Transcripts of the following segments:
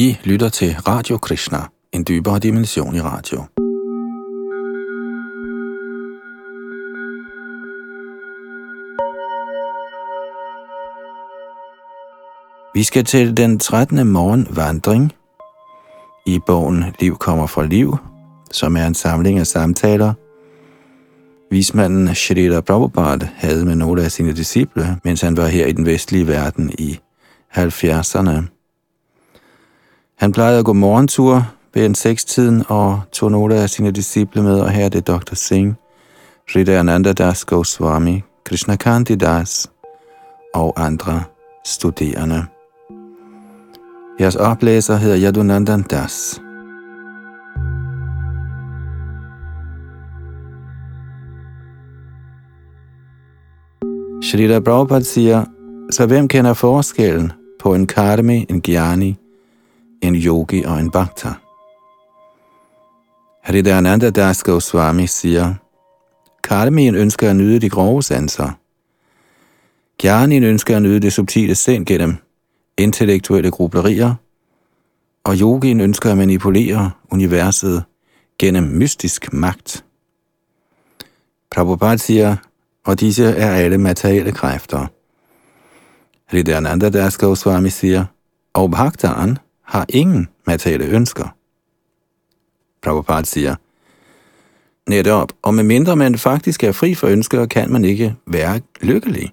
I lytter til Radio Krishna, en dybere dimension i radio. Vi skal til den 13. morgen vandring i bogen Liv kommer fra liv, som er en samling af samtaler, vismanden Shrita Prabhupada havde med nogle af sine disciple, mens han var her i den vestlige verden i 70'erne. Han plejede at gå morgentur ved en sekstiden og tog nogle af sine disciple med, og her er det Dr. Singh, Ananda Das Goswami, Kanti Das og andre studerende. Jeres oplæser hedder Yadunandan Das. Shrita Prabhupada siger, så hvem kender forskellen på en karmi, en gyani, en yogi og en bhakta? Haridananda Das Goswami siger, Karmien ønsker at nyde de grove sanser. Gyanien ønsker at nyde det subtile sind gennem intellektuelle grublerier, og yogien ønsker at manipulere universet gennem mystisk magt. Prabhupada siger, og disse er alle materielle kræfter. Hridayananda Das Goswami siger, og Bhaktaan har ingen materielle ønsker. Prabhupada siger, netop, og medmindre man faktisk er fri for ønsker, kan man ikke være lykkelig.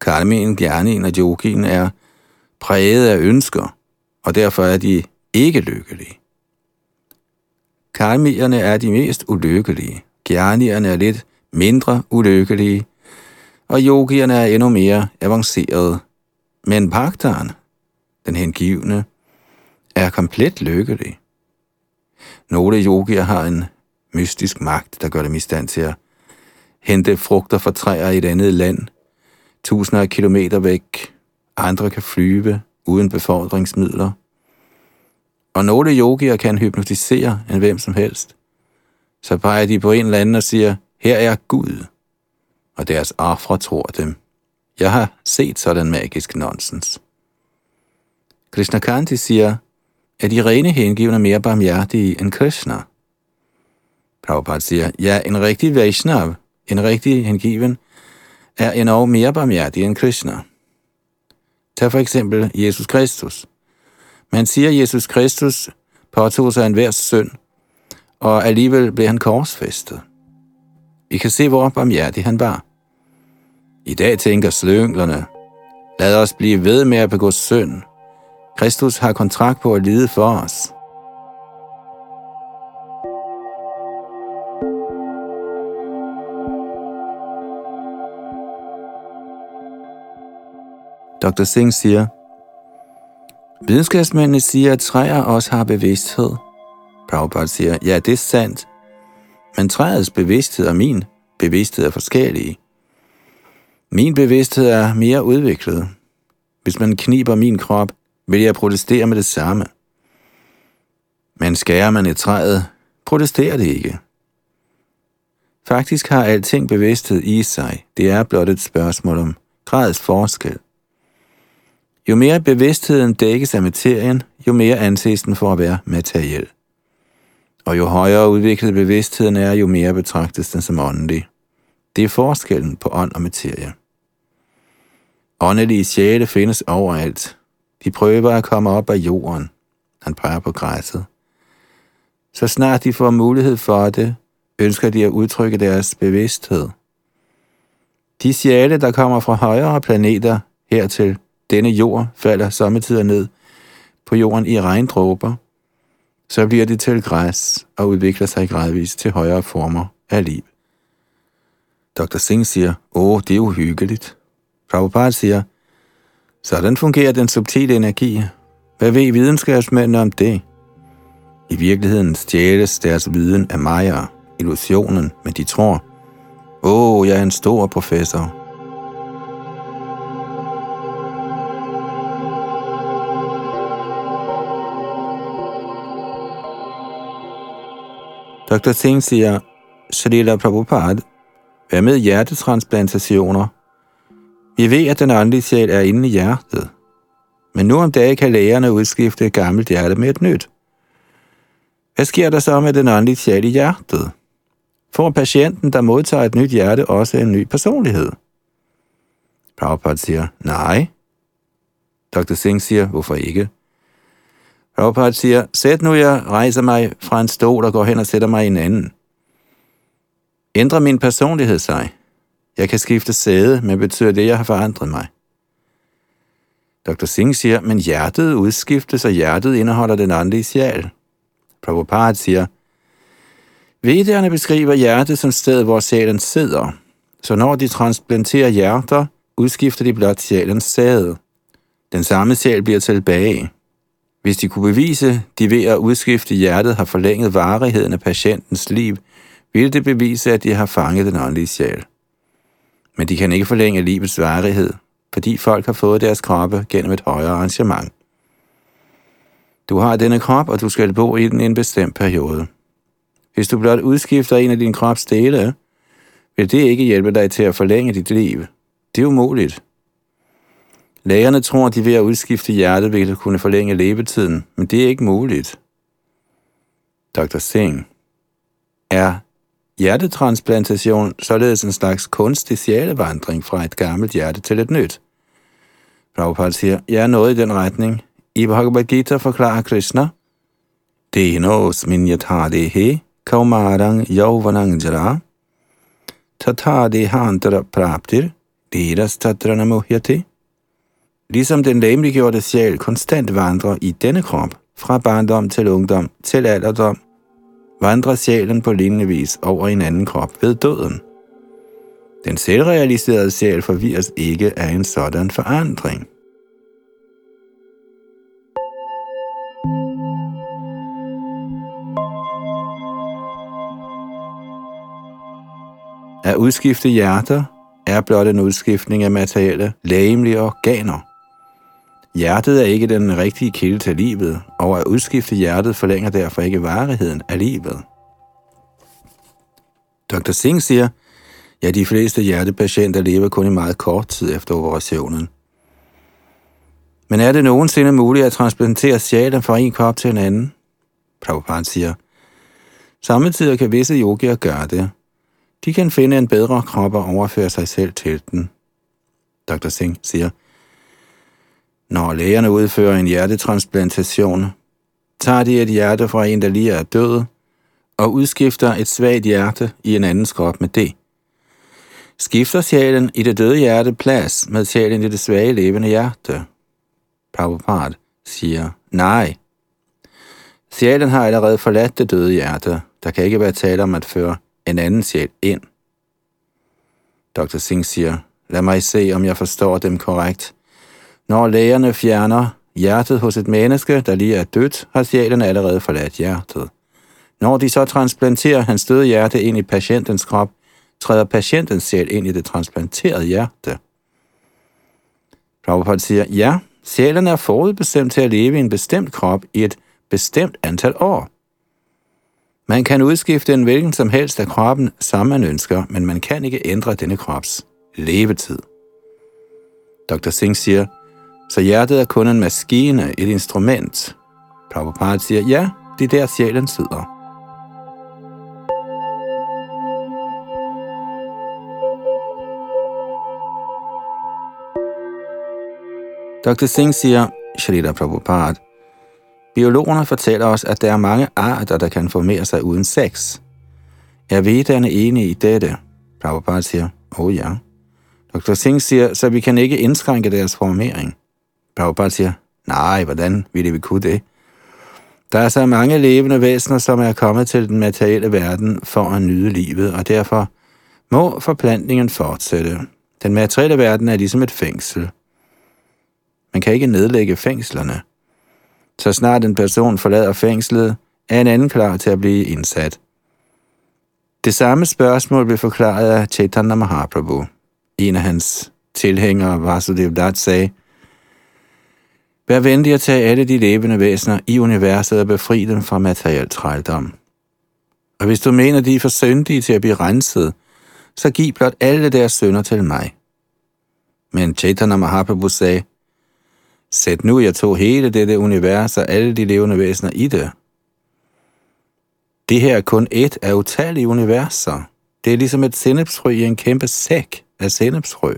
Karmien, Gyanien og Yogien er præget af ønsker, og derfor er de ikke lykkelige. Karmierne er de mest ulykkelige. Gyanierne er lidt mindre ulykkelige, og yogierne er endnu mere avancerede. Men Bhaktaren, den hengivne, er komplet lykkelig. Nogle yogier har en mystisk magt, der gør dem i stand til at hente frugter fra træer i et andet land, tusinder af kilometer væk. Andre kan flyve uden befordringsmidler. Og nogle yogier kan hypnotisere en hvem som helst. Så peger de på en eller anden og siger, her er Gud. Og deres ofre tror dem. Jeg har set sådan magisk nonsens. Kanti siger, er de rene hengivne mere barmhjertige end Krishna. Prabhupada siger, ja, en rigtig Vaishnav, en rigtig hengiven, er endnu mere barmhjertig end Krishna. Tag for eksempel Jesus Kristus. Man siger, at Jesus Kristus påtog sig en hver synd, og alligevel blev han korsfæstet. Vi kan se, hvor barmhjertig han var. I dag tænker slynglerne, lad os blive ved med at begå synd. Kristus har kontrakt på at lide for os. Dr. Singh siger, Videnskabsmændene siger, at træer også har bevidsthed. Prabhupada siger, ja, det er sandt, men træets bevidsthed og min bevidsthed er forskellige. Min bevidsthed er mere udviklet. Hvis man kniber min krop, vil jeg protestere med det samme. Men skærer man i træet, protesterer det ikke. Faktisk har alting bevidsthed i sig. Det er blot et spørgsmål om grads forskel. Jo mere bevidstheden dækkes af materien, jo mere anses den for at være materiel. Og jo højere udviklet bevidstheden er, jo mere betragtes den som åndelig. Det er forskellen på ånd og materie. Åndelige sjæle findes overalt. De prøver at komme op af jorden. Han peger på græsset. Så snart de får mulighed for det, ønsker de at udtrykke deres bevidsthed. De sjæle, der kommer fra højere planeter hertil, denne jord, falder sommetider ned på jorden i regndråber, så bliver det til græs og udvikler sig gradvist til højere former af liv. Dr. Singh siger, åh, det er uhyggeligt. Prabhupada siger, sådan fungerer den subtile energi. Hvad ved videnskabsmændene om det? I virkeligheden stjæles deres viden af Maya, illusionen, men de tror, åh, jeg er en stor professor. Dr. Singh siger, Shalila Prabhupada, hvad med hjertetransplantationer? Vi ved, at den åndelige sjæl er inde i hjertet. Men nu om dagen kan lægerne udskifte et gammelt hjerte med et nyt. Hvad sker der så med den åndelige sjæl i hjertet? Får patienten, der modtager et nyt hjerte, også en ny personlighed? Prabhupada siger, nej. Dr. Singh siger, hvorfor ikke? Prabhupada siger, sæt nu jeg rejser mig fra en stol og går hen og sætter mig i en anden. Ændrer min personlighed sig? Jeg kan skifte sæde, men betyder det, at jeg har forandret mig? Dr. Singh siger, men hjertet udskiftes, og hjertet indeholder den åndelige sjæl. Prabhupada siger, Vedderne beskriver hjertet som sted, hvor sjælen sidder. Så når de transplanterer hjerter, udskifter de blot sjælens sæde. Den samme sjæl bliver tilbage. Hvis de kunne bevise, de ved at udskifte hjertet har forlænget varigheden af patientens liv, ville det bevise, at de har fanget den åndelige sjæl. Men de kan ikke forlænge livets varighed, fordi folk har fået deres kroppe gennem et højere arrangement. Du har denne krop, og du skal bo i den en bestemt periode. Hvis du blot udskifter en af din krops dele, vil det ikke hjælpe dig til at forlænge dit liv. Det er umuligt. Lægerne tror, at de ved at udskifte hjertet vil kunne forlænge levetiden, men det er ikke muligt. Dr. Singh. Er hjertetransplantation således en slags kunstig sjælevandring fra et gammelt hjerte til et nyt? Prabhupada siger, jeg er noget i den retning. I Bhagavad Gita forklarer Krishna, Denos he, kaumarang yauvanang jara, tatadehantara praptir, deras tatrana muhyate. Ligesom den læmeliggjorte sjæl konstant vandrer i denne krop, fra barndom til ungdom til alderdom, vandrer sjælen på lignende vis over en anden krop ved døden. Den selvrealiserede sjæl forvirres ikke af en sådan forandring. At udskifte hjerter er blot en udskiftning af materielle, lægemlige organer. Hjertet er ikke den rigtige kilde til livet, og at udskifte hjertet forlænger derfor ikke varigheden af livet. Dr. Singh siger, ja, de fleste hjertepatienter lever kun i meget kort tid efter operationen. Men er det nogensinde muligt at transplantere sjælen fra en krop til en anden? Prabhupada siger, samtidig kan visse yogier gøre det. De kan finde en bedre krop og overføre sig selv til den. Dr. Singh siger, når lægerne udfører en hjertetransplantation, tager de et hjerte fra en, der lige er død, og udskifter et svagt hjerte i en andens krop med det. Skifter sjælen i det døde hjerte plads med sjælen i det svage levende hjerte? Prabhupada siger, nej. Sjælen har allerede forladt det døde hjerte. Der kan ikke være tale om at føre en anden sjæl ind. Dr. Singh siger, lad mig se, om jeg forstår dem korrekt. Når lægerne fjerner hjertet hos et menneske, der lige er dødt, har sjælen allerede forladt hjertet. Når de så transplanterer hans døde hjerte ind i patientens krop, træder patientens sjæl ind i det transplanterede hjerte. Prabhupada siger, ja, sjælen er forudbestemt til at leve i en bestemt krop i et bestemt antal år. Man kan udskifte en hvilken som helst af kroppen, som man ønsker, men man kan ikke ændre denne krops levetid. Dr. Singh siger, så hjertet er kun en maskine, et instrument. Prabhupada siger, ja, det er der sjælen sidder. Dr. Singh siger, Shrita Prabhupada, biologerne fortæller os, at der er mange arter, der kan formere sig uden sex. Er vedderne enige i dette? Prabhupada siger, oh ja. Dr. Singh siger, så vi kan ikke indskrænke deres formering. Prabhupada siger, nej, hvordan ville vi kunne det? Der er så mange levende væsener, som er kommet til den materielle verden for at nyde livet, og derfor må forplantningen fortsætte. Den materielle verden er ligesom et fængsel. Man kan ikke nedlægge fængslerne. Så snart en person forlader fængslet, er en anden klar til at blive indsat. Det samme spørgsmål blev forklaret af Chaitanya Mahaprabhu. En af hans tilhængere, Vasudev Dutt, sagde, Vær venlig at tage alle de levende væsener i universet og befri dem fra materiel trældom. Og hvis du mener, de er for syndige til at blive renset, så giv blot alle deres sønder til mig. Men Chaitanya Mahaprabhu sagde, Sæt nu, jeg tog hele dette univers og alle de levende væsener i det. Det her er kun et af utallige universer. Det er ligesom et sennepsfrø i en kæmpe sæk af sennepsfrø.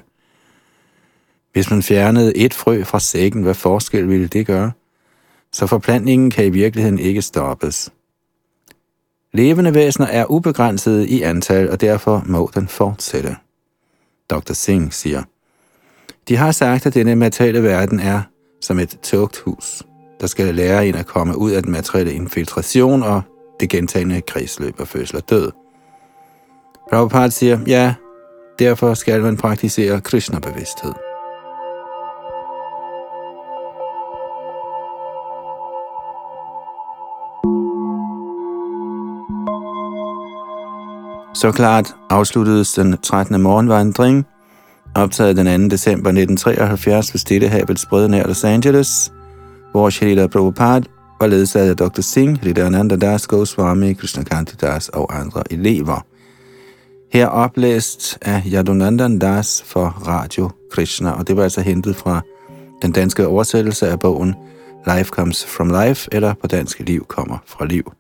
Hvis man fjernede et frø fra sækken, hvad forskel ville det gøre? Så forplantningen kan i virkeligheden ikke stoppes. Levende væsener er ubegrænsede i antal, og derfor må den fortsætte. Dr. Singh siger, De har sagt, at denne materielle verden er som et tugthus, der skal lære en at komme ud af den materielle infiltration og det gentagende kredsløb af fødsel og død. Prabhupada siger, ja, derfor skal man praktisere Krishna-bevidsthed. Så klart afsluttedes den 13. morgenvandring, optaget den 2. december 1973 ved Stillehavets brød nær Los Angeles, hvor Shalila Prabhupada var ledsaget af Dr. Singh, Lidananda Das, Goswami, Krishnakanti Das og andre elever. Her oplæst af Yadunandan Das for Radio Krishna, og det var altså hentet fra den danske oversættelse af bogen Life Comes From Life, eller på dansk Liv kommer fra liv.